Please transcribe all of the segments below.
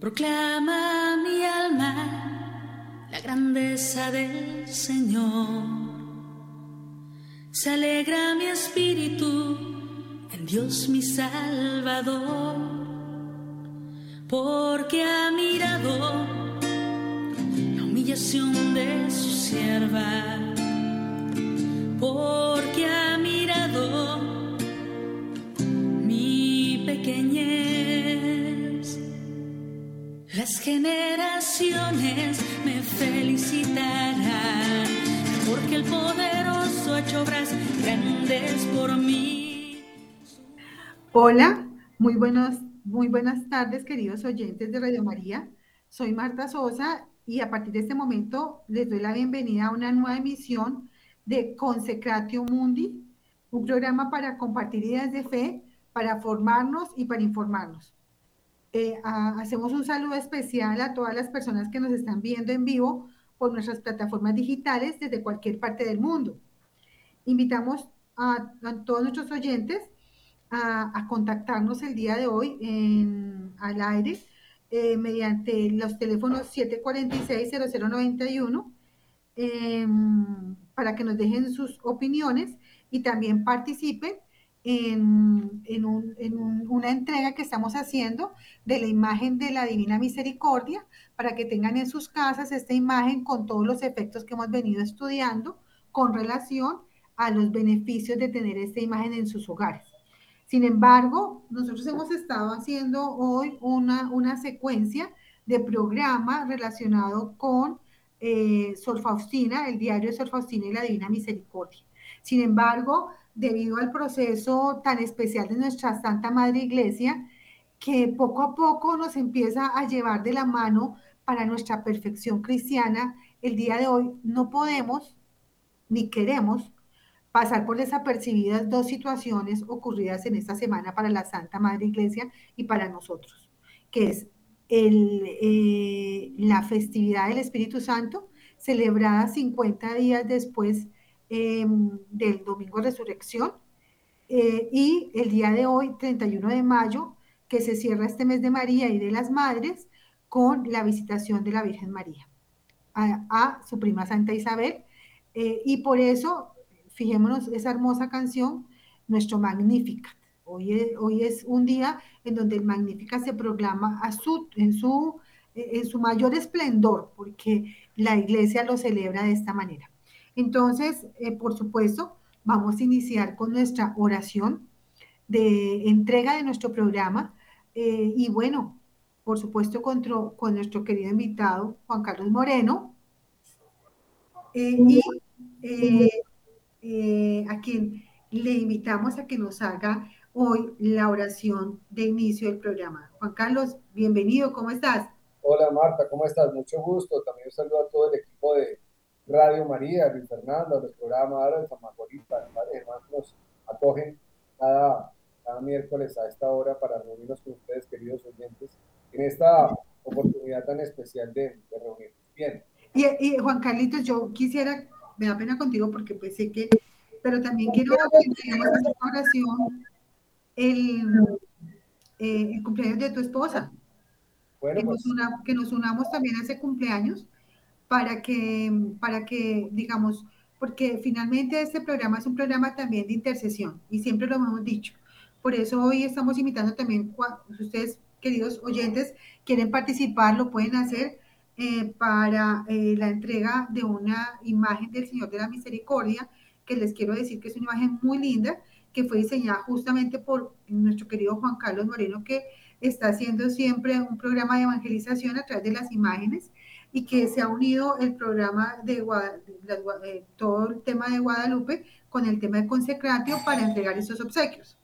Proclama mi alma la grandeza del Señor. Se alegra mi espíritu en Dios mi Salvador, porque ha mirado la humillación de su sierva, generaciones me felicitarán, porque el poderoso ha hecho obras grandes por mí. Hola, muy buenos, muy buenas tardes, queridos oyentes de Radio María. Soy Marta Sosa y a partir de este momento les doy la bienvenida a una nueva emisión de Consecratio Mundi, un programa para compartir ideas de fe, para formarnos y para informarnos. Eh, hacemos un saludo especial a todas las personas que nos están viendo en vivo por nuestras plataformas digitales desde cualquier parte del mundo. Invitamos a, todos nuestros oyentes a, contactarnos el día de hoy en, al aire eh, mediante los teléfonos 746-0091 em, para que nos dejen sus opiniones y también participen en, una entrega que estamos haciendo de la imagen de la Divina Misericordia para que tengan en sus casas esta imagen con todos los efectos que hemos venido estudiando con relación a los beneficios de tener esta imagen en sus hogares. Sin embargo, nosotros hemos estado haciendo hoy una, una secuencia de programa relacionado con eh, Sor Faustina, el diario de Sor Faustina y la Divina Misericordia. Sin embargo, debido al proceso tan especial de nuestra Santa Madre Iglesia, que poco a poco nos empieza a llevar de la mano para nuestra perfección cristiana, el día de hoy no podemos ni queremos pasar por desapercibidas dos situaciones ocurridas en esta semana para la Santa Madre Iglesia y para nosotros, que es eh, la festividad del Espíritu Santo, celebrada 50 días después Em, del domingo resurrección eh, y el día de hoy, 31 de mayo, que se cierra este mes de María y de las Madres con la visitación de la Virgen María a, su prima Santa Isabel. Eh, y por eso, fijémonos esa hermosa canción, nuestro Magnífica. Hoy es, un día en donde el Magnífica se proclama a en su mayor esplendor, porque la iglesia lo celebra de esta manera. Entonces, eh, por supuesto, vamos a iniciar con nuestra oración de entrega de nuestro programa. Eh, y bueno, por supuesto, con, nuestro querido invitado, Juan Carlos Moreno. Eh, y a quien le invitamos a que nos haga hoy la oración de inicio del programa. Juan Carlos, bienvenido, ¿cómo estás? Hola Marta, ¿cómo estás? Mucho gusto. También saludo a todo el equipo de Radio María, Luis Fernando, los programas de San Margarita, hermanos nos acogen cada, cada miércoles a esta hora para reunirnos con ustedes, queridos oyentes, en esta oportunidad tan especial de, reunirnos. Bien. Y, y, Juan Carlitos, yo quisiera, me da pena contigo porque pensé que, pero también quiero que esta oración el, eh, el cumpleaños de tu esposa. Bueno, que, nos pues una, que nos unamos también a ese cumpleaños para que, para que, digamos, porque finalmente este programa es un programa también de intercesión y siempre lo hemos dicho. Por eso hoy estamos invitando también, si ustedes, queridos oyentes, quieren participar, lo pueden hacer eh, para eh, la entrega de una imagen del Señor de la Misericordia, que les quiero decir que es una imagen muy linda, que fue diseñada justamente por nuestro querido Juan Carlos Moreno, que está haciendo siempre un programa de evangelización a través de las imágenes y que se ha unido el programa de eh, todo el tema de Guadalupe con el tema de consecratio para entregar esos obsequios.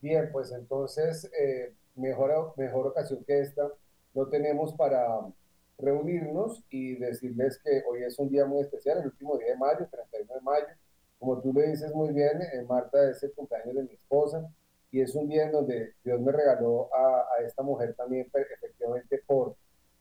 Bien, pues entonces, eh, mejor, mejor ocasión que esta no tenemos para reunirnos y decirles que hoy es un día muy especial, el último día de mayo, 31 de mayo. Como tú le dices muy bien, eh, Marta es el cumpleaños de mi esposa y es un día en donde Dios me regaló a, a esta mujer también efectivamente por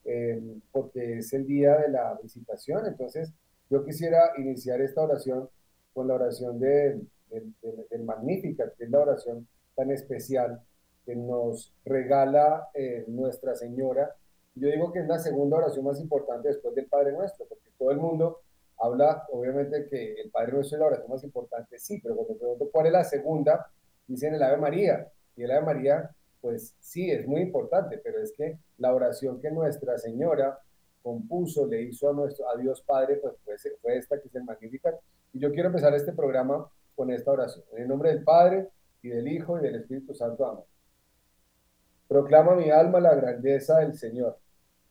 eh, porque es el día de la visitación. Entonces, yo quisiera iniciar esta oración con la oración de, del Magnífica, que es la oración tan especial que nos regala eh, Nuestra Señora. Yo digo que es la segunda oración más importante después del Padre Nuestro, porque todo el mundo habla, obviamente, que el Padre Nuestro es la oración más importante, sí, pero cuando pregunto cuál es la segunda, dicen el Ave María. Y el Ave María, pues sí, es muy importante, pero es que la oración que Nuestra Señora compuso, le hizo a, nuestro, a Dios Padre, pues fue, esta que es el Magnificat. Y yo quiero empezar este programa con esta oración. En el nombre del Padre, y del Hijo, y del Espíritu Santo. Amén. Proclama mi alma la grandeza del Señor.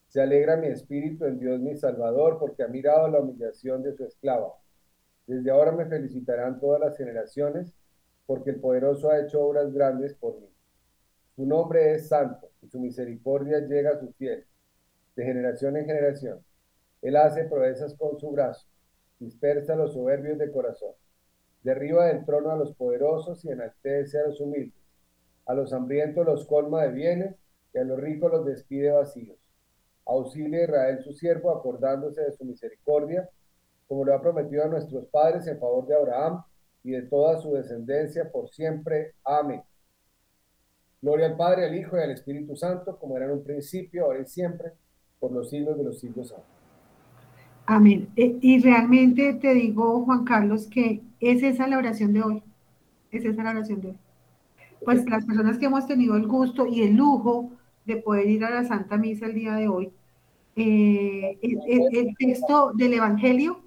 Se alegra mi espíritu en Dios mi Salvador, porque ha mirado la humillación de su esclava. Desde ahora me felicitarán todas las generaciones, porque el poderoso ha hecho obras grandes por mí. Su nombre es santo, y su misericordia llega a sus fieles, de generación en generación. Él hace proezas con su brazo, dispersa los soberbios de corazón, derriba del trono a los poderosos y enaltece a los humildes a los hambrientos los colma de bienes y a los ricos los despide vacíos. Auxilia a Israel su siervo, acordándose de su misericordia, como lo ha prometido a nuestros padres en favor de Abraham y de toda su descendencia por siempre. Amén. Gloria al Padre, al Hijo y al Espíritu Santo, como era en un principio, ahora y siempre, por los siglos de los siglos. Amén. Eh, y realmente te digo, Juan Carlos, que es esa la oración de hoy. Es esa la oración de hoy pues las personas que hemos tenido el gusto y el lujo de poder ir a la Santa Misa el día de hoy, eh, el, texto del Evangelio,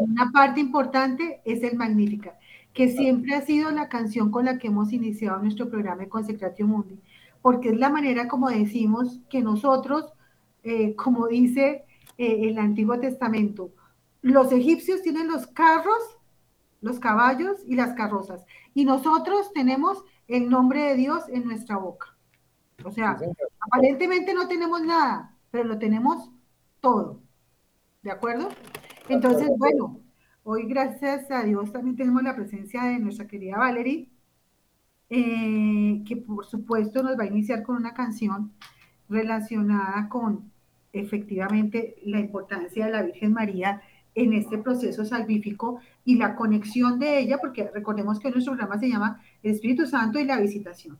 una parte importante es el Magnífica, que siempre ha sido la canción con la que hemos iniciado nuestro programa de Consecratio Mundi, porque es la manera como decimos que nosotros, eh, como dice eh, el Antiguo Testamento, los egipcios tienen los carros los caballos y las carrozas. Y nosotros tenemos el nombre de Dios en nuestra boca. O sea, aparentemente no tenemos nada, pero lo tenemos todo. ¿De acuerdo? Entonces, bueno, hoy gracias a Dios también tenemos la presencia de nuestra querida Valerie, eh, que por supuesto nos va a iniciar con una canción relacionada con efectivamente la importancia de la Virgen María en este proceso salvífico y la conexión de ella, porque recordemos que nuestro programa se llama El Espíritu Santo y la visitación,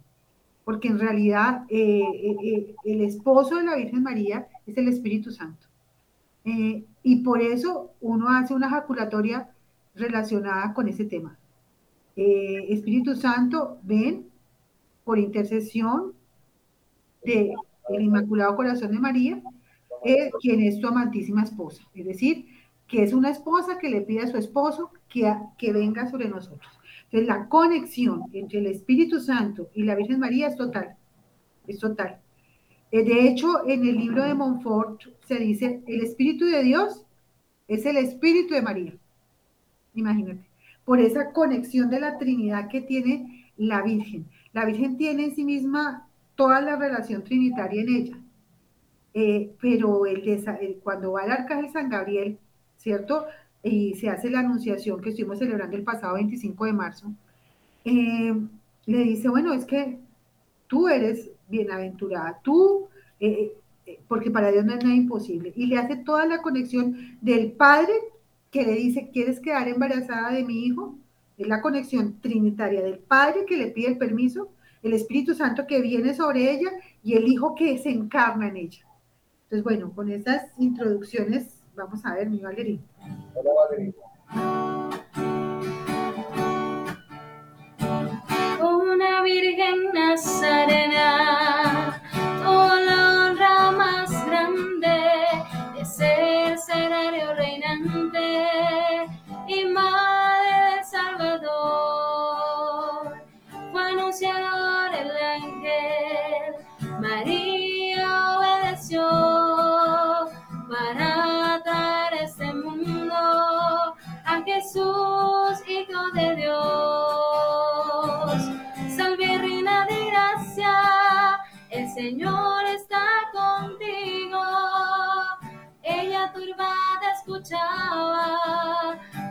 porque en realidad eh, eh, el esposo de la Virgen María es el Espíritu Santo. Y por eso uno hace una ejaculatoria relacionada con ese tema. Espíritu Santo, ven por intercesión del Inmaculado Corazón de María, quien es tu amantísima esposa. Es decir, que es una esposa que le pide a su esposo que, que venga sobre nosotros. Entonces, la conexión entre el Espíritu Santo y la Virgen María es total, es total. Eh, de hecho, en el libro de Montfort se dice, el Espíritu de Dios es el Espíritu de María. Imagínate, por esa conexión de la Trinidad que tiene la Virgen. La Virgen tiene en sí misma toda la relación trinitaria en ella. Eh, pero el, cuando va el arcángel San Gabriel ¿cierto? Y se hace la anunciación que estuvimos celebrando el pasado 25 de marzo. Eh, le dice, bueno, es que tú eres bienaventurada, tú, eh, eh, porque para Dios no es nada imposible. Y le hace toda la conexión del padre que le dice, ¿quieres quedar embarazada de mi hijo? Es la conexión trinitaria del padre que le pide el permiso, el Espíritu Santo que viene sobre ella y el hijo que se encarna en ella. Entonces, bueno, con esas introducciones Vamos a ver, mi Valeria. Hola, Valeria. Una virgen nazarena,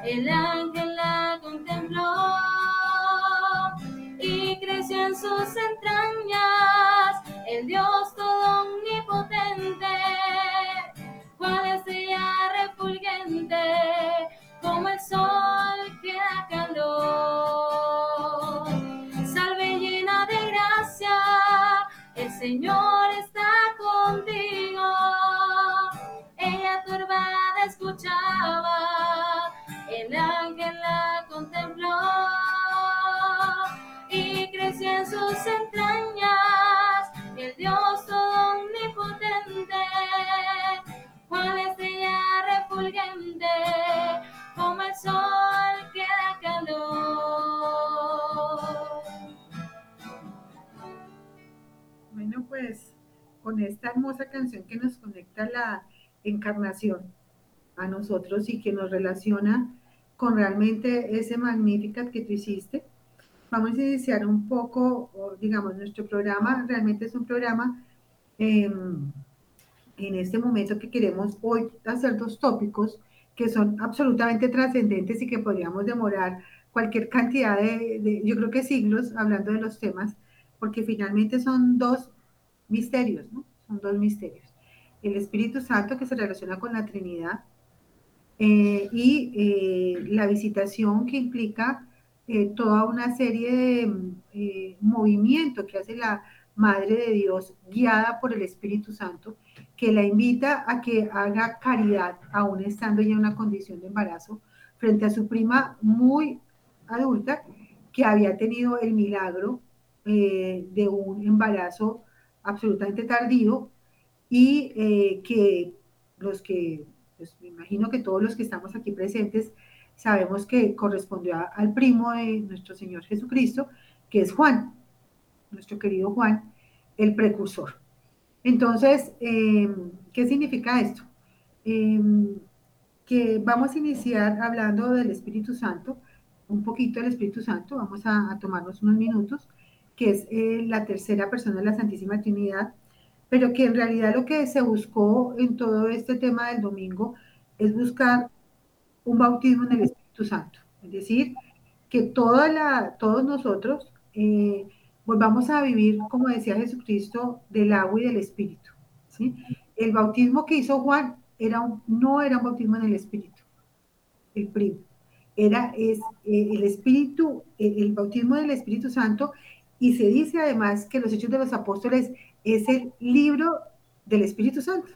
el ángel la contempló y creció en sus entrañas hermosa canción que nos conecta la encarnación a nosotros y que nos relaciona con realmente ese Magnificat que tú hiciste. Vamos a iniciar un poco, digamos, nuestro programa realmente es un programa em, en este momento que queremos hoy hacer dos tópicos que son absolutamente trascendentes y que podríamos demorar cualquier cantidad de, yo creo que siglos hablando de los temas, porque finalmente son dos misterios, ¿no? Son dos misterios. El Espíritu Santo que se relaciona con la Trinidad eh, y eh, la visitación que implica eh, toda una serie de movimiento que hace la Madre de Dios guiada por el Espíritu Santo, que la invita a que haga caridad, aún estando ya en una condición de embarazo, frente a su prima muy adulta, que había tenido el milagro de un embarazo absolutamente tardío y eh, que los que, pues me imagino que todos los que estamos aquí presentes sabemos que correspondió al primo de nuestro Señor Jesucristo, que es Juan, nuestro querido Juan, el precursor. Entonces, em, ¿qué significa esto? Em, que vamos a iniciar hablando del Espíritu Santo, un poquito del Espíritu Santo, vamos a, tomarnos unos minutos, que es eh, la tercera persona de la Santísima Trinidad, pero que en realidad lo que se buscó en todo este tema del domingo es buscar un bautismo en el Espíritu Santo, es decir, que toda la, todos nosotros eh, volvamos a vivir, como decía Jesucristo, del agua y del Espíritu. ¿sí? El bautismo que hizo Juan era no era un bautismo en el Espíritu, el primo. Era es, eh, el Espíritu, el bautismo del Espíritu Santo, y se dice además que los hechos de los apóstoles es el libro del Espíritu Santo.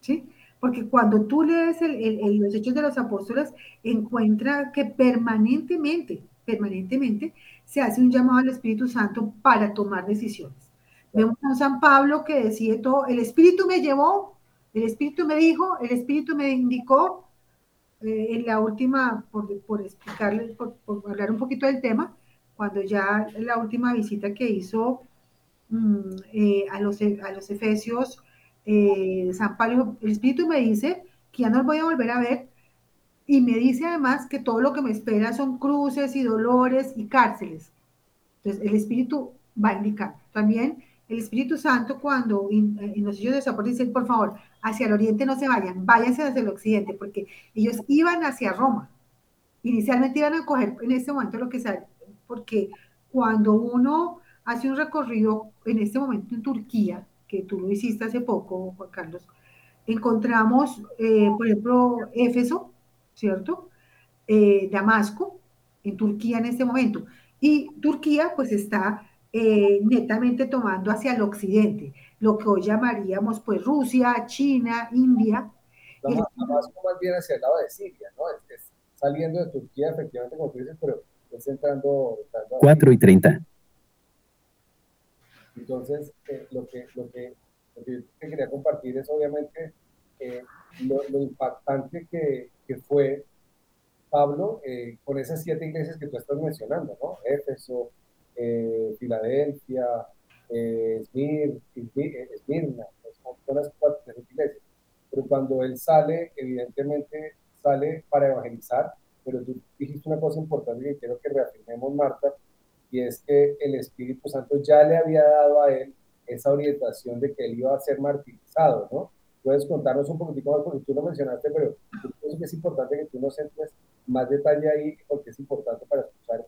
¿Sí? Porque cuando tú lees los Hechos de los Apóstoles, encuentra que permanentemente, permanentemente, se hace un llamado al Espíritu Santo para tomar decisiones. Vemos a San Pablo que decide todo, el Espíritu me llevó, el Espíritu me dijo, el Espíritu me indicó, eh, en la última, por, por explicarles, por, por hablar un poquito del tema, cuando ya la última visita que hizo Mm, eh, a, los, a los Efesios, eh, San Pablo, el Espíritu me dice que ya no los voy a volver a ver y me dice además que todo lo que me espera son cruces y dolores y cárceles. Entonces, el Espíritu va a indicar. También el Espíritu Santo, cuando en los hijos de por favor, hacia el oriente no se vayan, váyanse hacia el occidente, porque ellos iban hacia Roma. Inicialmente iban a coger en este momento lo que sale, porque cuando uno hace un recorrido en este momento en Turquía, que tú lo hiciste hace poco, Juan Carlos, encontramos, eh, por ejemplo, Éfeso, ¿cierto? Eh, Damasco, en Turquía en este momento. Y Turquía pues está eh, netamente tomando hacia el occidente, lo que hoy llamaríamos pues Rusia, China, India. Damasco más bien hacia el lado de Siria, ¿no? Es, saliendo de Turquía, efectivamente, como tú dices, pero es entrando... entrando 4 y 30. Entonces, eh, lo, que, lo, que, lo que te quería compartir es obviamente eh, lo, lo, impactante que, que fue Pablo eh, con esas siete iglesias que tú estás mencionando, ¿no? Éfeso, Filadelfia, Esmir, Esmirna, pues, son las cuatro iglesias. Pero cuando él sale, evidentemente sale para evangelizar, pero tú dijiste una cosa importante que quiero que reafirmemos, Marta, y es que el Espíritu Santo ya le había dado a él esa orientación de que él iba a ser martirizado, ¿no? Puedes contarnos un poquitico más, porque tú lo mencionaste, pero creo que es importante que tú nos entres más detalle ahí, porque es importante para escuchar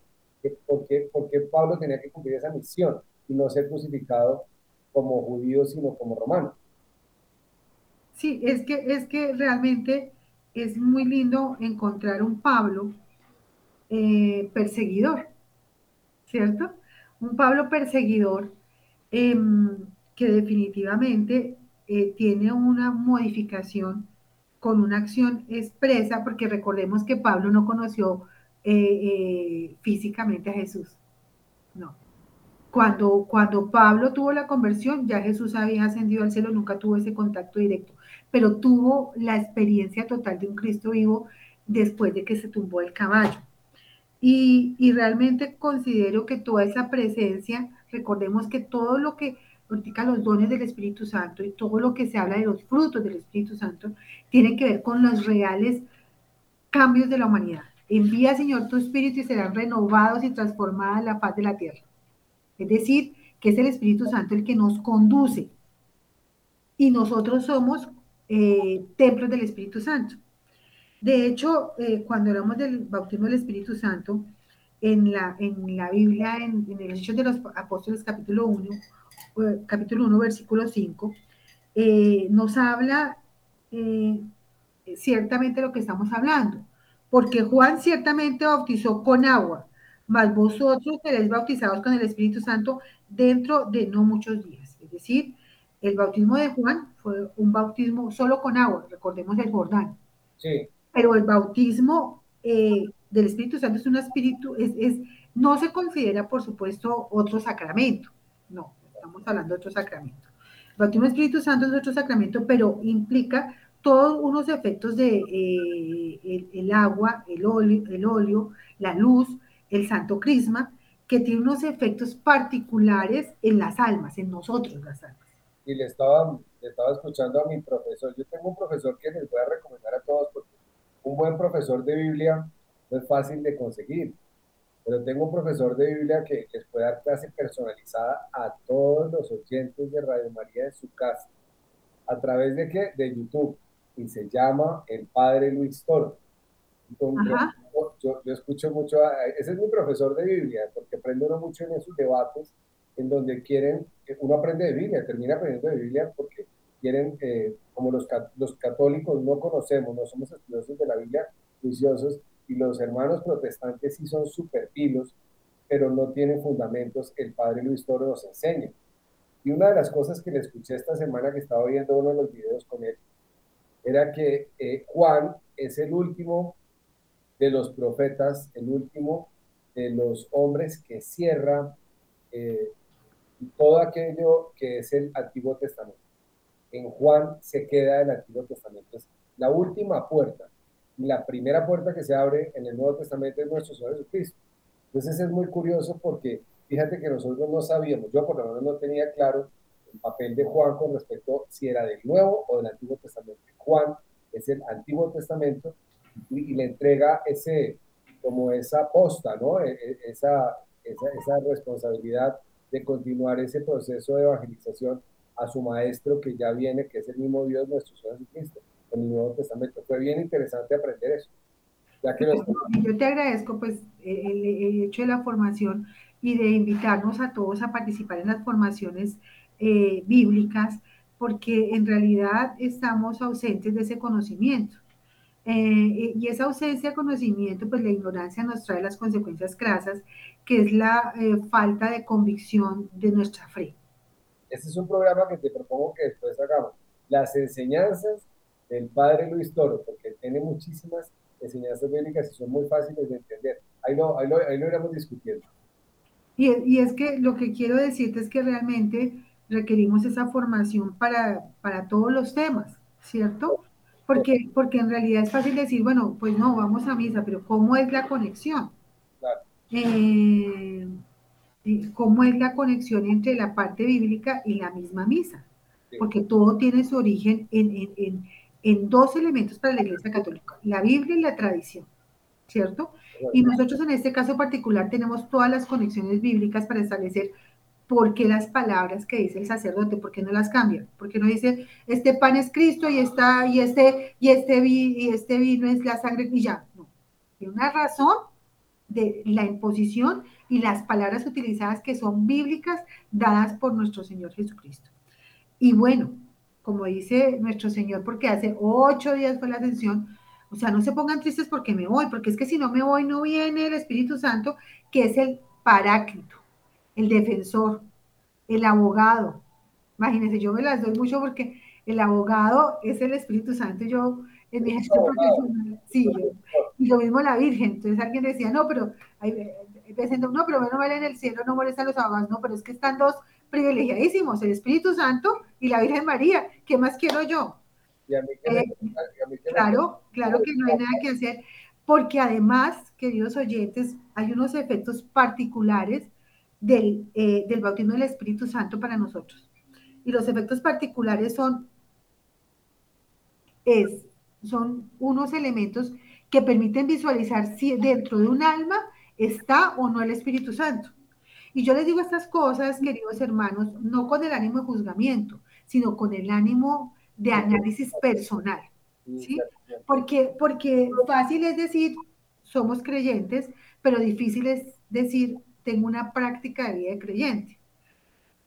por, qué, por qué Pablo tenía que cumplir esa misión y no ser crucificado como judío, sino como romano. Sí, es que, es que realmente es muy lindo encontrar un Pablo eh, perseguidor ¿cierto? Un Pablo perseguidor, em, que definitivamente eh, tiene una modificación con una acción expresa, porque recordemos que Pablo no conoció eh, físicamente a Jesús. No. Cuando, cuando Pablo tuvo la conversión, ya Jesús había ascendido al cielo, nunca tuvo ese contacto directo, pero tuvo la experiencia total de un Cristo vivo después de que se tumbó el caballo. Y, y realmente considero que toda esa presencia, recordemos que todo lo que ahorita los dones del Espíritu Santo y todo lo que se habla de los frutos del Espíritu Santo tiene que ver con los reales cambios de la humanidad. Envía, Señor, tu Espíritu y serán renovados y transformadas la faz de la tierra. Es decir, que es el Espíritu Santo el que nos conduce. Y nosotros somos eh, templos del Espíritu Santo. De hecho, eh, cuando hablamos del bautismo del Espíritu Santo, en la, en la Biblia, en, en el Hechos de los Apóstoles capítulo 1, eh, capítulo 1, versículo 5, eh, nos habla eh, ciertamente lo que estamos hablando, porque Juan ciertamente bautizó con agua, mas vosotros seréis bautizados con el Espíritu Santo dentro de no muchos días. Es decir, el bautismo de Juan fue un bautismo solo con agua, recordemos el Jordán. Sí. Pero el bautismo del Espíritu Santo es un espíritu, es, es, no se considera, por supuesto, otro sacramento. No, estamos hablando de otro sacramento. El bautismo del Espíritu Santo es otro sacramento, pero implica todos unos efectos de eh, el, agua, el óleo, el óleo, la luz, el santo crisma, que tiene unos efectos particulares en las almas, en nosotros las almas. Y le estaba, estaba escuchando a mi profesor. Yo tengo un profesor que les voy a recomendar a todos porque un buen profesor de Biblia no es fácil de conseguir pero tengo un profesor de Biblia que les puede dar clase personalizada a todos los oyentes de Radio María en su casa. ¿A través de qué? De YouTube. Y se llama El Padre Luis Toro. yo, yo, escucho mucho, ese es mi profesor de Biblia, porque aprende uno mucho en esos debates, en donde quieren, uno aprende de Biblia, termina aprendiendo de Biblia porque quieren, eh, como los, los católicos no conocemos, no somos estudiosos de la Biblia, juiciosos, y los hermanos protestantes sí son super pilos, pero no tienen fundamentos, el padre Luis Toro nos enseña. Y una de las cosas que le escuché esta semana que estaba viendo uno de los videos con él, era que eh, Juan es el último de los profetas, el último de los hombres que cierra eh, todo aquello que es el Antiguo Testamento. En Juan se queda el Antiguo Testamento. Es la última puerta la primera puerta que se abre en el Nuevo Testamento es nuestro Señor Jesucristo. Entonces es muy curioso porque fíjate que nosotros no sabíamos, yo por lo menos no tenía claro el papel de Juan con respecto si era del Nuevo o del Antiguo Testamento. Juan es el Antiguo Testamento y, le entrega ese, como esa posta, ¿no? E, e, esa, esa, esa responsabilidad de continuar ese proceso de evangelización a su maestro que ya viene, que es el mismo Dios, nuestro Señor Jesucristo en el Nuevo Testamento. Fue bien interesante aprender eso. Ya que Yo te agradezco pues el, hecho de la formación y de invitarnos a todos a participar en las formaciones eh, bíblicas, porque en realidad estamos ausentes de ese conocimiento. Eh, y esa ausencia de conocimiento, pues la ignorancia nos trae las consecuencias crasas, que es la eh, falta de convicción de nuestra fe. Este es un programa que te propongo que después hagamos. Las enseñanzas del padre Luis Toro, porque tiene muchísimas enseñanzas bíblicas y son muy fáciles de entender. Ahí lo, ahí lo, ahí lo iremos discutiendo. Y, y, es que lo que quiero decirte es que realmente requerimos esa formación para, para todos los temas, ¿cierto? Porque, porque en realidad es fácil decir, bueno, pues no, vamos a misa, pero ¿cómo es la conexión? Claro. Eh, ¿Cómo es la conexión entre la parte bíblica y la misma misa? Porque todo tiene su origen en, en, en dos elementos para la Iglesia Católica, la Biblia y la tradición, ¿cierto? Y nosotros en este caso particular tenemos todas las conexiones bíblicas para establecer por qué las palabras que dice el sacerdote, por qué no las cambia, por qué no dice, este pan es Cristo y, está, y, este, y, este, y este vino es la sangre y ya, no. Hay una razón de la imposición y las palabras utilizadas que son bíblicas dadas por nuestro Señor Jesucristo. Y bueno, como dice nuestro Señor, porque hace ocho días fue la ascensión. O sea, no se pongan tristes porque me voy, porque es que si no me voy, no viene el Espíritu Santo, que es el paráclito, el defensor, el abogado, Imagínense, yo me las doy mucho porque el abogado es el Espíritu Santo. Yo, en mi ejercicio profesional, sí, y lo mismo la Virgen. Entonces alguien decía, no, pero, hay, veces, no, pero bueno, vale en el cielo, no molestan los abogados. No, pero es que están dos privilegiadísimos, el Espíritu Santo y la Virgen María. ¿Qué más quiero yo? claro, claro que no hay nada que hacer, porque además, queridos oyentes, hay unos efectos particulares del, eh, del bautismo del Espíritu Santo para nosotros. Y los efectos particulares son, es, son unos elementos que permiten visualizar si dentro de un alma está o no el Espíritu Santo. Y yo les digo estas cosas, queridos hermanos, no con el ánimo de juzgamiento, sino con el ánimo de análisis personal. ¿sí? Porque, porque fácil es decir, somos creyentes, pero difícil es decir, tengo una práctica de vida de creyente.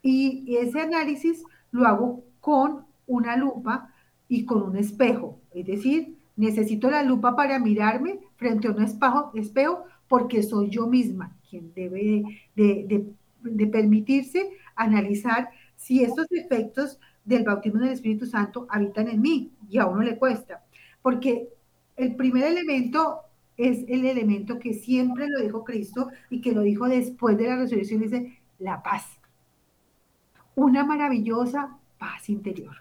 Y ese análisis lo hago con una lupa y con un espejo. Es decir, necesito la lupa para mirarme frente a un espejo, espejo porque soy yo misma quien debe de, permitirse analizar si estos efectos del bautismo del Espíritu Santo habitan en mí y a uno le cuesta. Porque el primer elemento es el elemento que siempre lo dijo Cristo y que lo dijo después de la resurrección, dice la paz. Una maravillosa paz interior.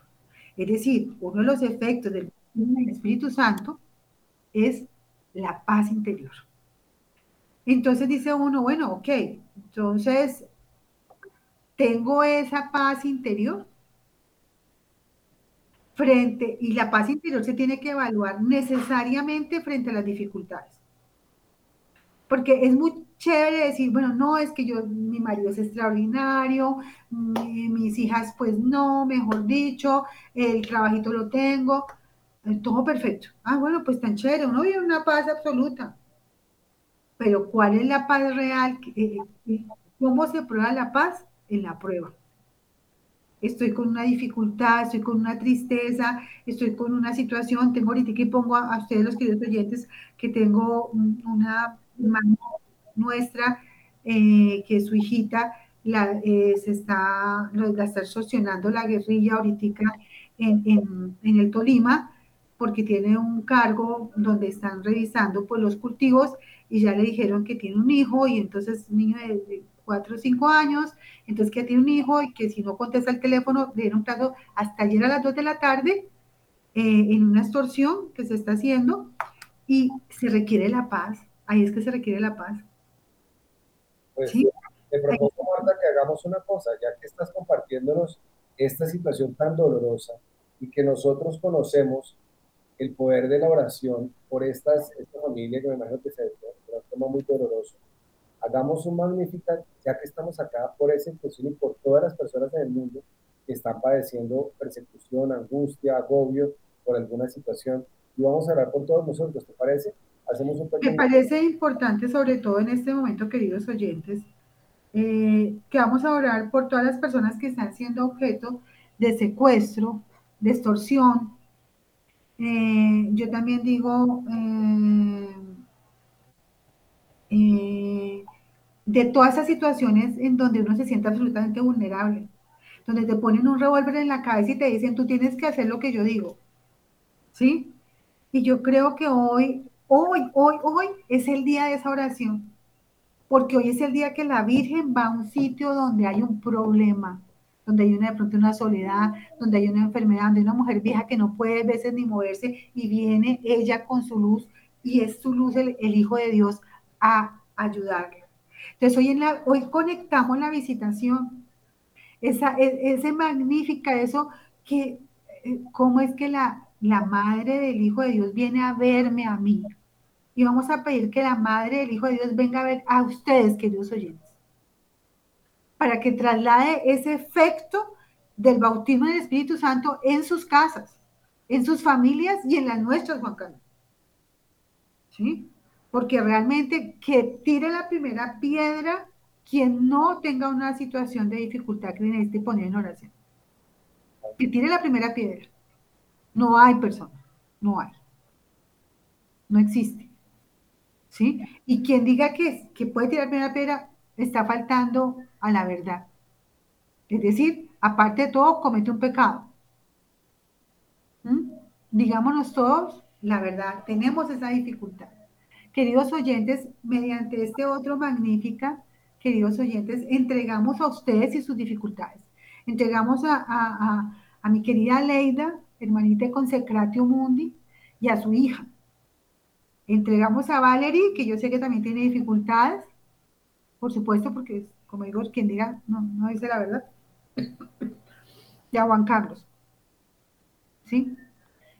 Es decir, uno de los efectos del Espíritu Santo es la paz interior. Entonces dice uno, bueno, ok, entonces tengo esa paz interior frente, y la paz interior se tiene que evaluar necesariamente frente a las dificultades. Porque es muy chévere decir, bueno, no, es que yo, mi marido es extraordinario, mis hijas pues no, mejor dicho, el trabajito lo tengo, todo perfecto. Ah, bueno, pues tan chévere, uno vive una paz absoluta. Pero ¿cuál es la paz real? Eh, eh, ¿Cómo se prueba la paz? En la prueba estoy con una dificultad, estoy con una tristeza, estoy con una situación, tengo ahorita que pongo a, ustedes los queridos oyentes que tengo una hermana nuestra eh, que su hijita la, eh, se está, la está la guerrilla ahorita en, en, en, el Tolima porque tiene un cargo donde están revisando pues, los cultivos y ya le dijeron que tiene un hijo y entonces un niño de cuatro o cinco años, entonces que tiene un hijo y que si no contesta el teléfono, le dieron plazo hasta ayer a las 2 de la tarde eh, en una extorsión que se está haciendo y se requiere la paz. Ahí es que se requiere la paz. Pues, ¿Sí? Te propongo, Marta, que hagamos una cosa, ya que estás compartiéndonos esta situación tan dolorosa y que nosotros conocemos el poder de la oración por estas, esta familia que me imagino que se un tema muy doloroso hagamos un Magnificat, ya que estamos acá por esa intención y por todas las personas en el mundo que están padeciendo persecución, angustia, agobio por alguna situación. Y vamos a hablar con todos nosotros, ¿te parece? Hacemos un Me parece importante, sobre todo en este momento, queridos oyentes, eh, que vamos a orar por todas las personas que están siendo objeto de secuestro, de extorsión. Eh, yo también digo, eh, eh de todas esas situaciones en donde uno se siente absolutamente vulnerable, donde te ponen un revólver en la cabeza y te dicen, tú tienes que hacer lo que yo digo. ¿Sí? Y yo creo que hoy, hoy, hoy, hoy es el día de esa oración, porque hoy es el día que la Virgen va a un sitio donde hay un problema, donde hay una, de pronto una soledad, donde hay una enfermedad, donde hay una mujer vieja que no puede a veces ni moverse y viene ella con su luz y es su luz el, el Hijo de Dios a ayudarle. Entonces, hoy, en la, hoy conectamos la visitación. Esa, e, ese magnífica, eso que, eh, cómo es que la, la madre del Hijo de Dios viene a verme a mí. Y vamos a pedir que la madre del Hijo de Dios venga a ver a ustedes, queridos oyentes, para que traslade ese efecto del bautismo del Espíritu Santo en sus casas, en sus familias y en las nuestras, Juan Carlos. ¿Sí? Porque realmente que tire la primera piedra quien no tenga una situación de dificultad que necesite poner en oración. Que tire la primera piedra. No hay persona, no hay. No existe. ¿Sí? Y quien diga que, que puede tirar la primera piedra está faltando a la verdad. Es decir, aparte de todo, comete un pecado. ¿Mm? Digámonos todos la verdad, tenemos esa dificultad. Queridos oyentes, mediante este otro magnífica, queridos oyentes, entregamos a ustedes y sus dificultades. Entregamos a, mi querida Leida, hermanita de Consecratio Mundi, y a su hija. Entregamos a Valerie, que yo sé que también tiene dificultades, por supuesto, porque, como digo, quien diga, no, no dice la verdad. Y a Juan Carlos. ¿Sí?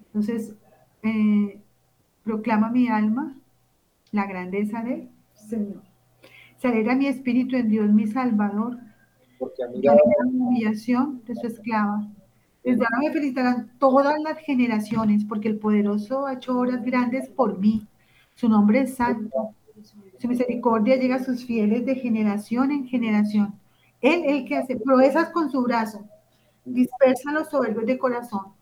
Entonces, eh, proclama mi alma la grandeza del Señor. Se alegra mi espíritu en Dios, mi Salvador. Porque a mí la humillación de su esclava. Desde ahora me felicitarán todas las generaciones, porque el poderoso ha hecho obras grandes por mí. Su nombre es santo. Su misericordia llega a sus fieles de generación en generación. Él, el que hace proezas con su brazo, dispersa a los soberbios de corazón,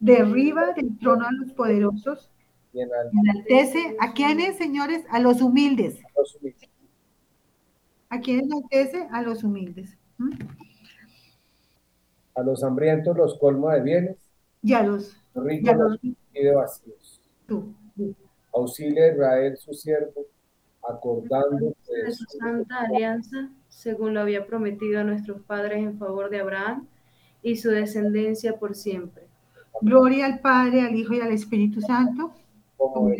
derriba del trono a los poderosos, y enaltece a quienes, señores, a los humildes. ¿A quién enaltece? A los humildes. A los hambrientos los colma de bienes. Y a los ricos los pide vacíos. Auxilia a Israel su siervo, acordando de su santa alianza, según lo había prometido a nuestros padres en favor de Abraham y su descendencia por siempre. Gloria al Padre, al Hijo y al Espíritu Santo. Como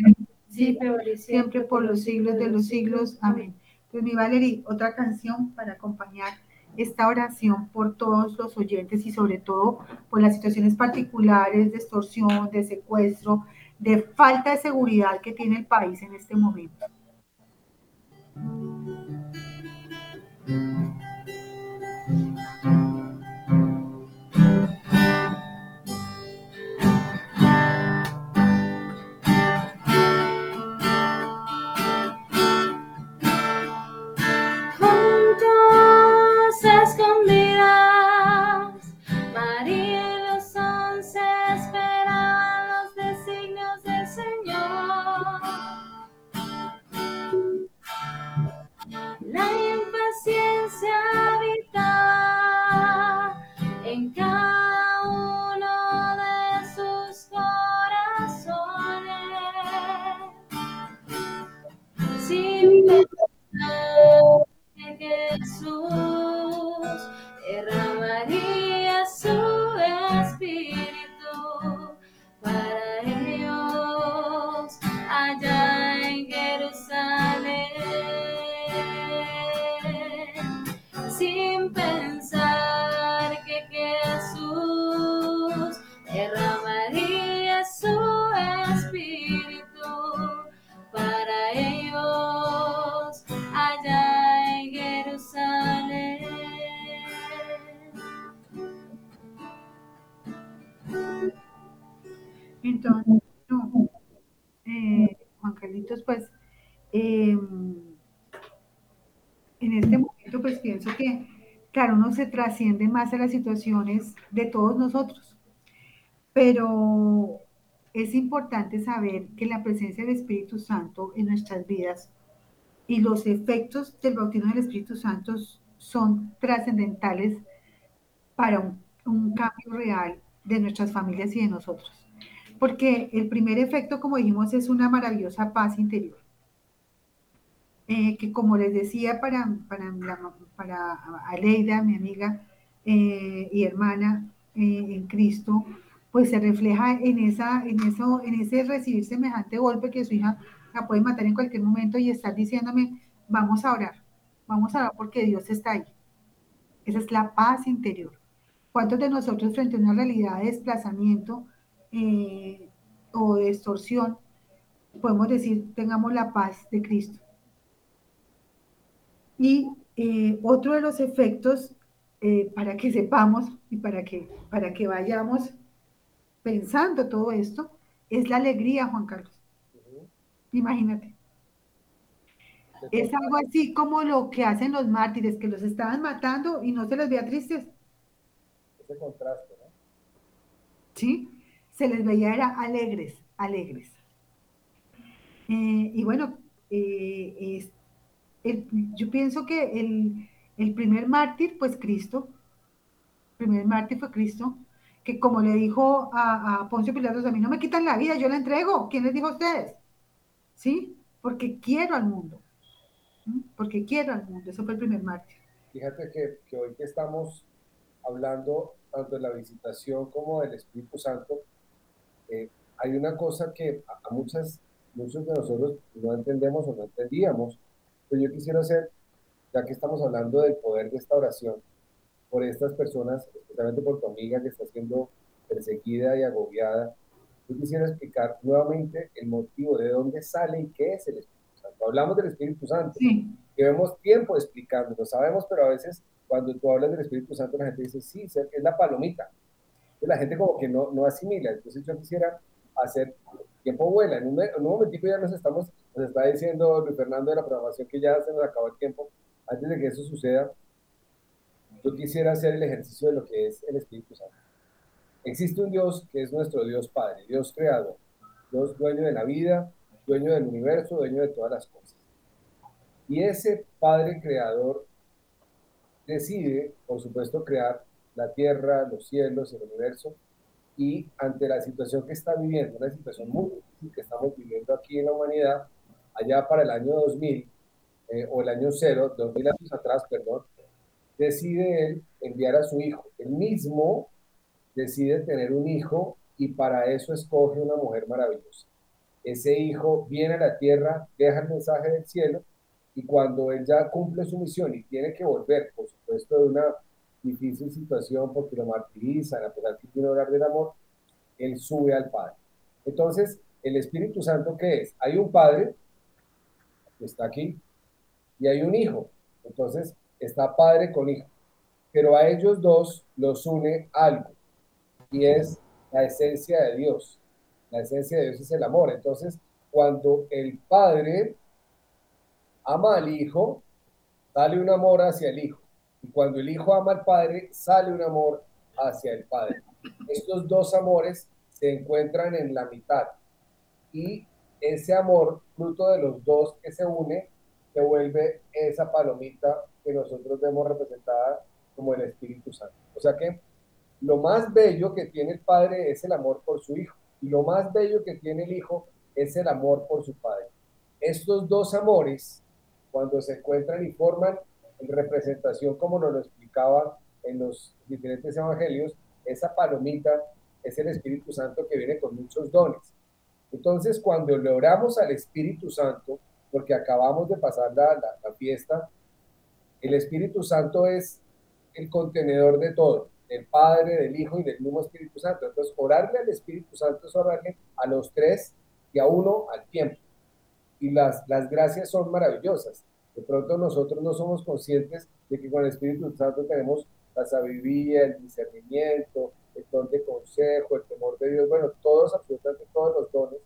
siempre, siempre por los siglos de los siglos. Amén. Pues mi Valerie, otra canción para acompañar esta oración por todos los oyentes y sobre todo por las situaciones particulares de extorsión, de secuestro, de falta de seguridad que tiene el país en este momento. Se trasciende más a las situaciones de todos nosotros. Pero es importante saber que la presencia del Espíritu Santo en nuestras vidas y los efectos del bautismo del Espíritu Santo son trascendentales para un, cambio real de nuestras familias y de nosotros. Porque el primer efecto, como dijimos, es una maravillosa paz interior. Eh, que como les decía para, para, para Aleida, mi amiga eh, y hermana eh, en Cristo, pues se refleja en, esa, en, eso, en ese recibir semejante golpe que su hija la puede matar en cualquier momento y estar diciéndome, vamos a orar, vamos a orar porque Dios está ahí. Esa es la paz interior. ¿Cuántos de nosotros frente a una realidad de desplazamiento o de extorsión podemos decir, tengamos la paz de Cristo? Y eh, otro de los efectos, eh, para que sepamos y para que, para que vayamos pensando todo esto, es la alegría, Juan Carlos. Imagínate. Es algo así como lo que hacen los mártires, que los estaban matando y no se les veía tristes. Ese contraste, ¿no? Sí, se les veía era alegres, alegres. Eh, y bueno, eh, yo pienso que el, primer mártir, pues Cristo, primer mártir fue Cristo, que como le dijo a, a Poncio Pilatos, a mí no me quitan la vida, yo la entrego. ¿Quién les dijo a ustedes? ¿Sí? Porque quiero al mundo. Porque quiero al mundo. Eso fue el primer mártir. Fíjate que, que hoy que estamos hablando tanto de la visitación como del Espíritu Santo, eh, hay una cosa que a, muchas, muchos de nosotros no entendemos o no entendíamos, pero yo quisiera hacer, ya que estamos hablando del poder de esta oración, por estas personas, especialmente por tu amiga que está siendo perseguida y agobiada, yo quisiera explicar nuevamente el motivo de dónde sale y qué es el Espíritu Santo. Hablamos del Espíritu Santo, sí. llevamos tiempo explicando, lo sabemos, pero a veces cuando tú hablas del Espíritu Santo la gente dice, sí, es la palomita. Entonces la gente como que no, no asimila. Entonces yo quisiera hacer, tiempo vuela, en un, en un momentico ya nos estamos, nos está diciendo Luis Fernando de la programación que ya se nos acabó el tiempo. Antes de que eso suceda, yo quisiera hacer el ejercicio de lo que es el Espíritu Santo. Existe un Dios que es nuestro Dios Padre, Dios creador, Dios dueño de la vida, dueño del universo, dueño de todas las cosas. Y ese Padre creador decide, por supuesto, crear la tierra, los cielos, el universo, y ante la situación que está viviendo, una situación muy difícil que estamos viviendo aquí en la humanidad, allá para el año 2000, eh, o el año cero, 2000 años atrás, perdón, decide él enviar a su hijo. Él mismo decide tener un hijo y para eso escoge una mujer maravillosa. Ese hijo viene a la tierra, deja el mensaje del cielo y cuando él ya cumple su misión y tiene que volver, por supuesto, de una difícil situación porque lo martirizan, a pesar que quiere hablar del amor, él sube al Padre. Entonces, el Espíritu Santo, ¿qué es? Hay un Padre, está aquí, y hay un Hijo. Entonces, está Padre con Hijo. Pero a ellos dos los une algo, y es la esencia de Dios. La esencia de Dios es el amor. Entonces, cuando el Padre ama al Hijo, sale un amor hacia el Hijo. Y cuando el Hijo ama al Padre, sale un amor hacia el Padre. Estos dos amores se encuentran en la mitad. Y ese amor, fruto de los dos que se une, se vuelve esa palomita que nosotros vemos representada como el Espíritu Santo. O sea que lo más bello que tiene el Padre es el amor por su Hijo. Y lo más bello que tiene el Hijo es el amor por su Padre. Estos dos amores cuando se encuentran y forman en representación, como nos lo explicaba en los diferentes evangelios, esa palomita es el Espíritu Santo que viene con muchos dones. Entonces, cuando le oramos al Espíritu Santo, porque acabamos de pasar la, fiesta, el Espíritu Santo es el contenedor de todo, del Padre, del Hijo y del mismo Espíritu Santo. Entonces, orarle al Espíritu Santo es orarle a los tres y a uno al tiempo y las, las gracias son maravillosas. De pronto nosotros no somos conscientes de que con el Espíritu Santo tenemos la sabiduría, el discernimiento, el don de consejo, el temor de Dios, bueno, todos, absolutamente todos los dones.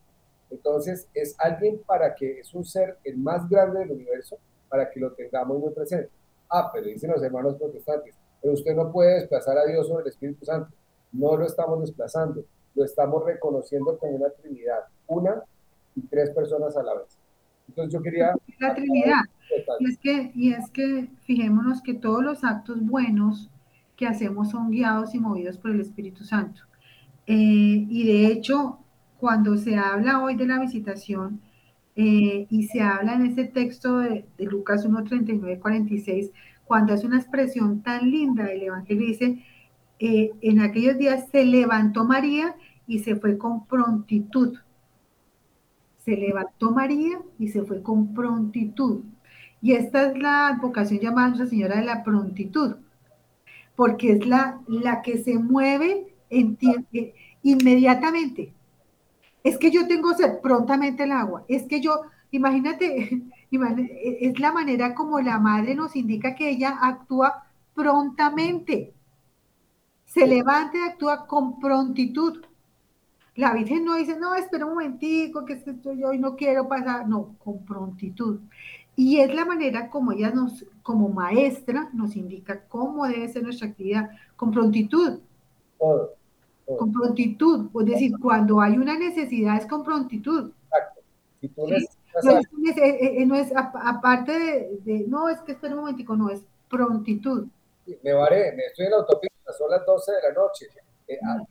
Entonces es alguien para que es un ser el más grande del universo, para que lo tengamos muy presente. Ah, pero dicen los hermanos protestantes, pero usted no puede desplazar a Dios sobre el Espíritu Santo. No lo estamos desplazando, lo estamos reconociendo como una Trinidad, una y tres personas a la vez. Entonces yo quería... La Trinidad. Y es, que, y es que fijémonos que todos los actos buenos que hacemos son guiados y movidos por el Espíritu Santo. Eh, y de hecho, cuando se habla hoy de la visitación eh, y se habla en ese texto de, Lucas 1, 39, 46, cuando hace una expresión tan linda del Evangelio, dice, eh, en aquellos días se levantó María y se fue con prontitud se levantó María y se fue con prontitud. Y esta es la advocación llamada Nuestra Señora de la Prontitud, porque es la, la que se mueve en inmediatamente. Es que yo tengo sed prontamente el agua. Es que yo, imagínate, es la manera como la madre nos indica que ella actúa prontamente. Se levanta y actúa con prontitud. La Virgen no dice, no, espera un momentico, que estoy hoy no quiero pasar, no, con prontitud. Y es la manera como ella nos, como maestra, nos indica cómo debe ser nuestra actividad, con prontitud. Con prontitud, es decir, cuando hay una necesidad es con prontitud. Exacto. Si tú no, es, eh, eh, no, es, aparte de, no, es que espera un momentico, no, es prontitud. Me varé, me estoy en la autopista son las 12 de la noche. Eh, ah,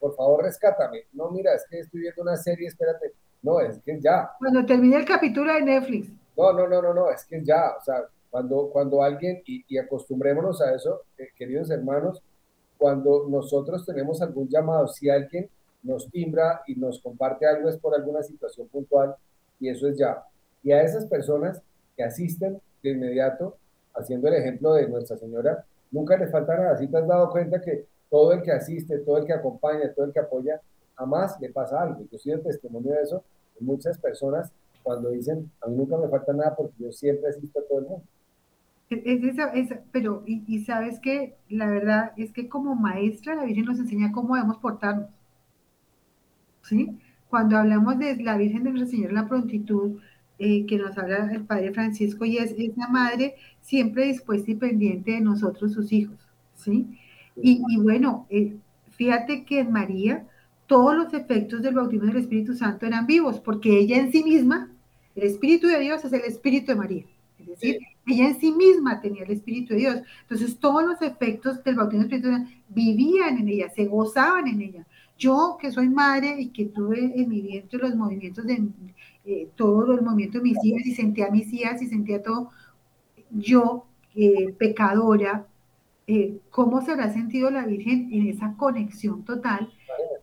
por favor, rescátame. No, mira, es que estoy viendo una serie, espérate. No, es que ya. Cuando termine el capítulo de Netflix. No, no, no, no, no, es que ya, o sea, cuando, cuando alguien, y, acostumbrémonos a eso, eh, queridos hermanos, cuando nosotros tenemos algún llamado, si alguien nos timbra y nos comparte algo es por alguna situación puntual, y eso es ya. Y a esas personas que asisten de inmediato, haciendo el ejemplo de Nuestra Señora, nunca le falta nada. Si te has dado cuenta que todo el que asiste, todo el que acompaña, todo el que apoya, jamás le pasa algo. Yo soy el testimonio de eso. Muchas personas cuando dicen, a mí nunca me falta nada porque yo siempre asisto a todo el mundo. Es esa, pero, y, sabes que la verdad es que como maestra la Virgen nos enseña cómo debemos portarnos. ¿Sí? Cuando hablamos de la Virgen de Nuestra Señora la prontitud, eh, que nos habla el Padre Francisco, y es, esa madre siempre dispuesta y pendiente de nosotros, sus hijos. ¿Sí? Y, bueno, eh, fíjate que en María todos los efectos del bautismo del Espíritu Santo eran vivos, porque ella en sí misma, el Espíritu de Dios es el Espíritu de María. Es decir, ella en sí misma tenía el Espíritu de Dios. Entonces, todos los efectos del bautismo del Espíritu Santo vivían en ella, se gozaban en ella. Yo, que soy madre y que tuve en mi vientre los movimientos de eh, todos los movimientos de mis hijas y sentía a mis hijas y sentía todo, yo, eh, pecadora, eh, ¿cómo se habrá sentido la Virgen en esa conexión total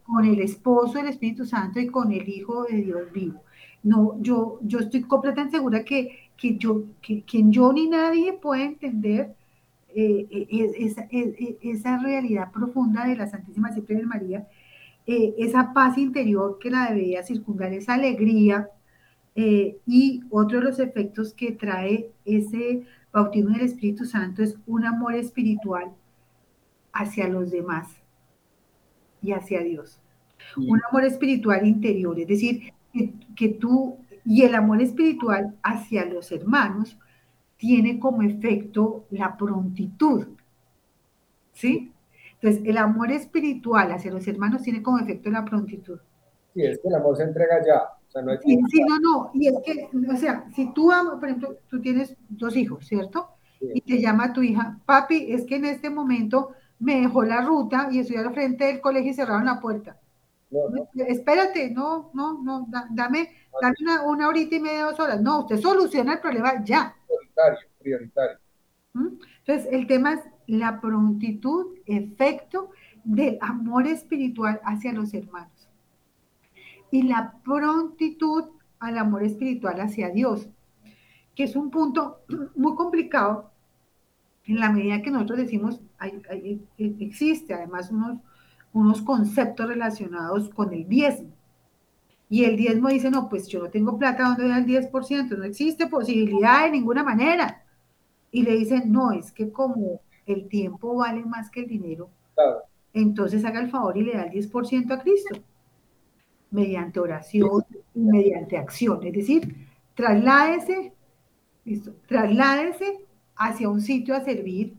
con el esposo del Espíritu Santo y con el Hijo de Dios vivo? No, yo, yo estoy completamente segura que que yo, que, yo ni nadie puede entender eh, eh, eh, esa, realidad profunda de la Santísima Siempre María, esa paz interior que la debería circundar, esa alegría y otro de los efectos que trae ese bautismo del Espíritu Santo es un amor espiritual hacia los demás y hacia Dios. Un amor espiritual interior, es decir, que, que tú y el amor espiritual hacia los hermanos tiene como efecto la prontitud. ¿Sí? Entonces, el amor espiritual hacia los hermanos tiene como efecto la prontitud. Sí, es que el amor se entrega ya. O sea, no hay sí, sí, no, no. Y es que, o sea, si tú por ejemplo, tú tienes dos hijos, ¿cierto? Y te llama tu hija, papi, es que en este momento me dejó la ruta y estoy al frente del colegio y cerraron la puerta. Espérate, no, no, no, dame, dame una, horita y media, dos horas. No, usted soluciona el problema ya. Prioritario, prioritario. ¿Mm? Entonces, el tema es la prontitud, efecto del amor espiritual hacia los hermanos. Y la prontitud al amor espiritual hacia Dios, que es un punto muy complicado en la medida que nosotros decimos, existe además unos unos conceptos relacionados con el diezmo. Y el diezmo dice, no, pues yo no tengo plata donde da el 10%, no existe posibilidad de ninguna manera. Y le dicen, no, es que como el tiempo vale más que el dinero, entonces haga el favor y le da el 10% a Cristo, mediante oración y mediante acción. Es decir, trasládese, listo, trasládese hacia un sitio a servir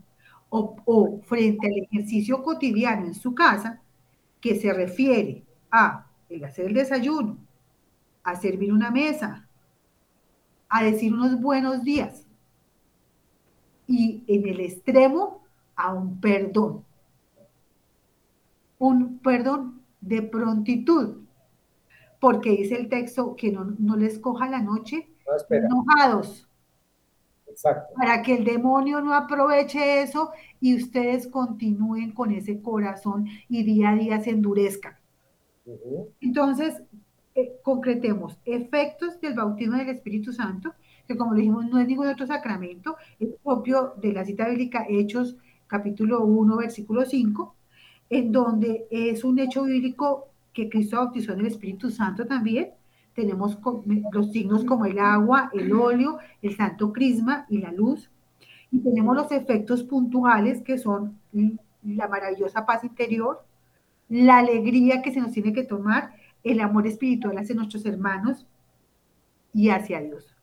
o, o frente al ejercicio cotidiano en su casa, que se refiere a el hacer el desayuno, a servir una mesa, a decir unos buenos días y en el extremo a un perdón. Un perdón de prontitud, porque dice el texto que no, les coja la noche enojados. Para que el demonio no aproveche eso y ustedes continúen con ese corazón y día a día se endurezcan. Entonces, eh, concretemos efectos del bautismo del Espíritu Santo, que como dijimos no es ningún otro sacramento, es propio de la cita bíblica Hechos capítulo 1, versículo 5, en donde es un hecho bíblico que Cristo bautizó en el Espíritu Santo también. Tenemos los signos como el agua, el óleo, el santo crisma y la luz. Y tenemos los efectos puntuales que son la maravillosa paz interior, la alegría que se nos tiene que tomar, el amor espiritual hacia nuestros hermanos y hacia Dios.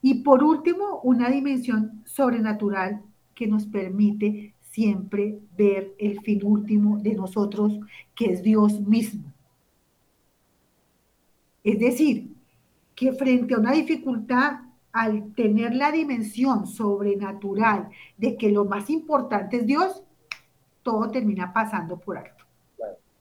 Y por último, una dimensión sobrenatural que nos permite siempre ver el fin último de nosotros, que es Dios mismo. Es decir, que frente a una dificultad al tener la dimensión sobrenatural de que lo más importante es Dios, todo termina pasando por alto.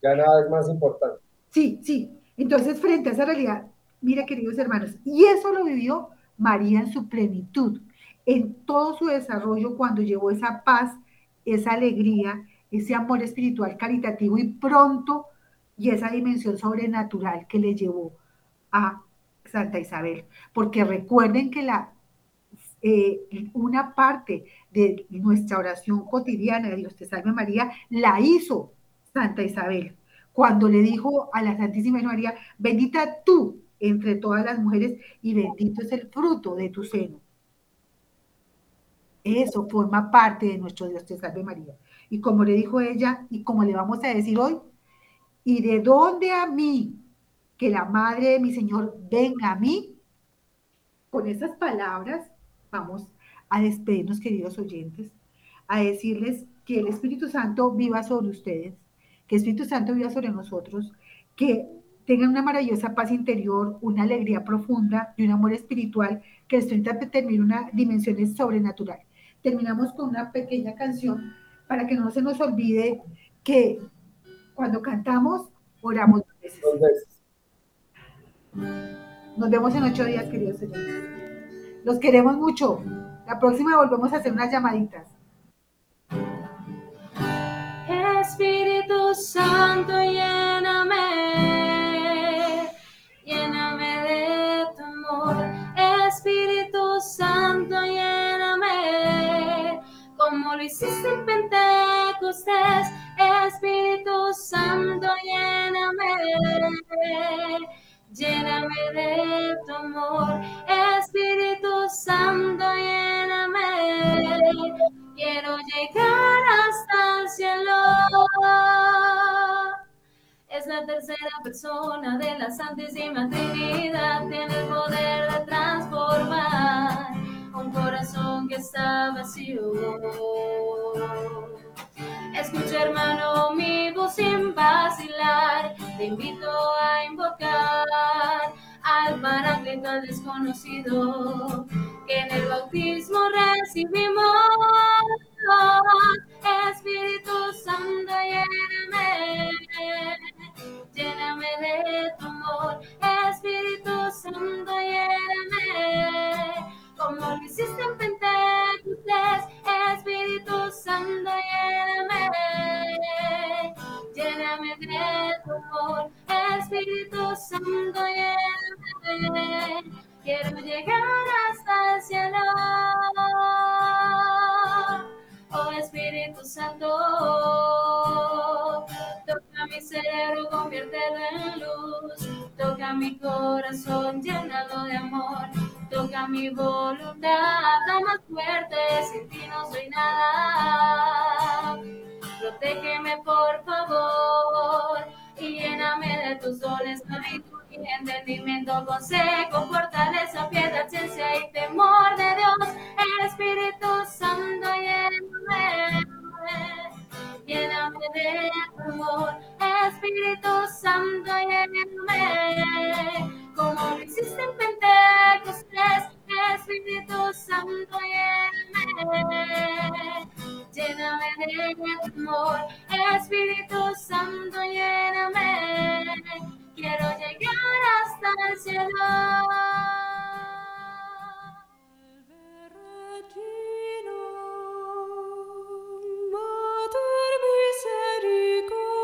Ya nada es más importante. Sí, sí. Entonces, frente a esa realidad, mira, queridos hermanos, y eso lo vivió María en su plenitud, en todo su desarrollo, cuando llevó esa paz, esa alegría, ese amor espiritual caritativo y pronto, y esa dimensión sobrenatural que le llevó a Santa Isabel. Porque recuerden que la, eh, una parte de nuestra oración cotidiana Dios te salve María la hizo Santa Isabel cuando le dijo a la Santísima María, bendita tú entre todas las mujeres y bendito es el fruto de tu seno. Eso forma parte de nuestro Dios te salve María. Y como le dijo ella, y como le vamos a decir hoy, ¿y de dónde a mí que la madre de mi Señor venga a mí? Con esas palabras vamos a despedirnos, queridos oyentes, a decirles que el Espíritu Santo viva sobre ustedes, que el Espíritu Santo viva sobre nosotros, que tengan una maravillosa paz interior, una alegría profunda y un amor espiritual que les termine una dimensión sobrenatural. Terminamos con una pequeña canción para que no se nos olvide que cuando cantamos, oramos dos veces. Nos vemos en ocho días, queridos señores. Los queremos mucho. La próxima volvemos a hacer unas llamaditas. Espíritu Santo, lléname, lléname de tu amor. Espíritu Santo, lléname, como lo hiciste en Pentecostés. Espíritu Santo, lléname, lléname de tu amor. Espíritu Santo, lléname quiero llegar hasta el cielo. Es la tercera persona de la Santísima Trinidad, tiene el poder de transformar un corazón que está vacío. Escucha, hermano, mi voz sin vacilar, te invito a invocar al paráclito al desconocido que en el bautismo recibimos. Espíritu Santo, lléname, lléname de tu amor. Espíritu Santo, lléname, como lo hiciste en Pentecostés. Espíritu Santo, lléname, lléname de tu amor. Espíritu Santo, lléname quiero llegar hasta el cielo. Oh Espíritu Santo, toca mi cerebro, conviértelo en luz. Toca mi corazón, llénalo de amor. Toca mi voluntad, la más fuerte, sin ti no soy nada. Protégeme por favor y lléname de tu sol, esclavitud entendimiento, consejo, fortaleza, piedad, ciencia y temor de Dios, el Espíritu Santo lléname lléname de tu amor, Espíritu Santo, lléname, como lo hiciste en Pentecostés, Espíritu Santo, lléname, lléname de tu amor, Espíritu Santo, lléname, quiero llegar hasta el cielo. Mater misericordiae,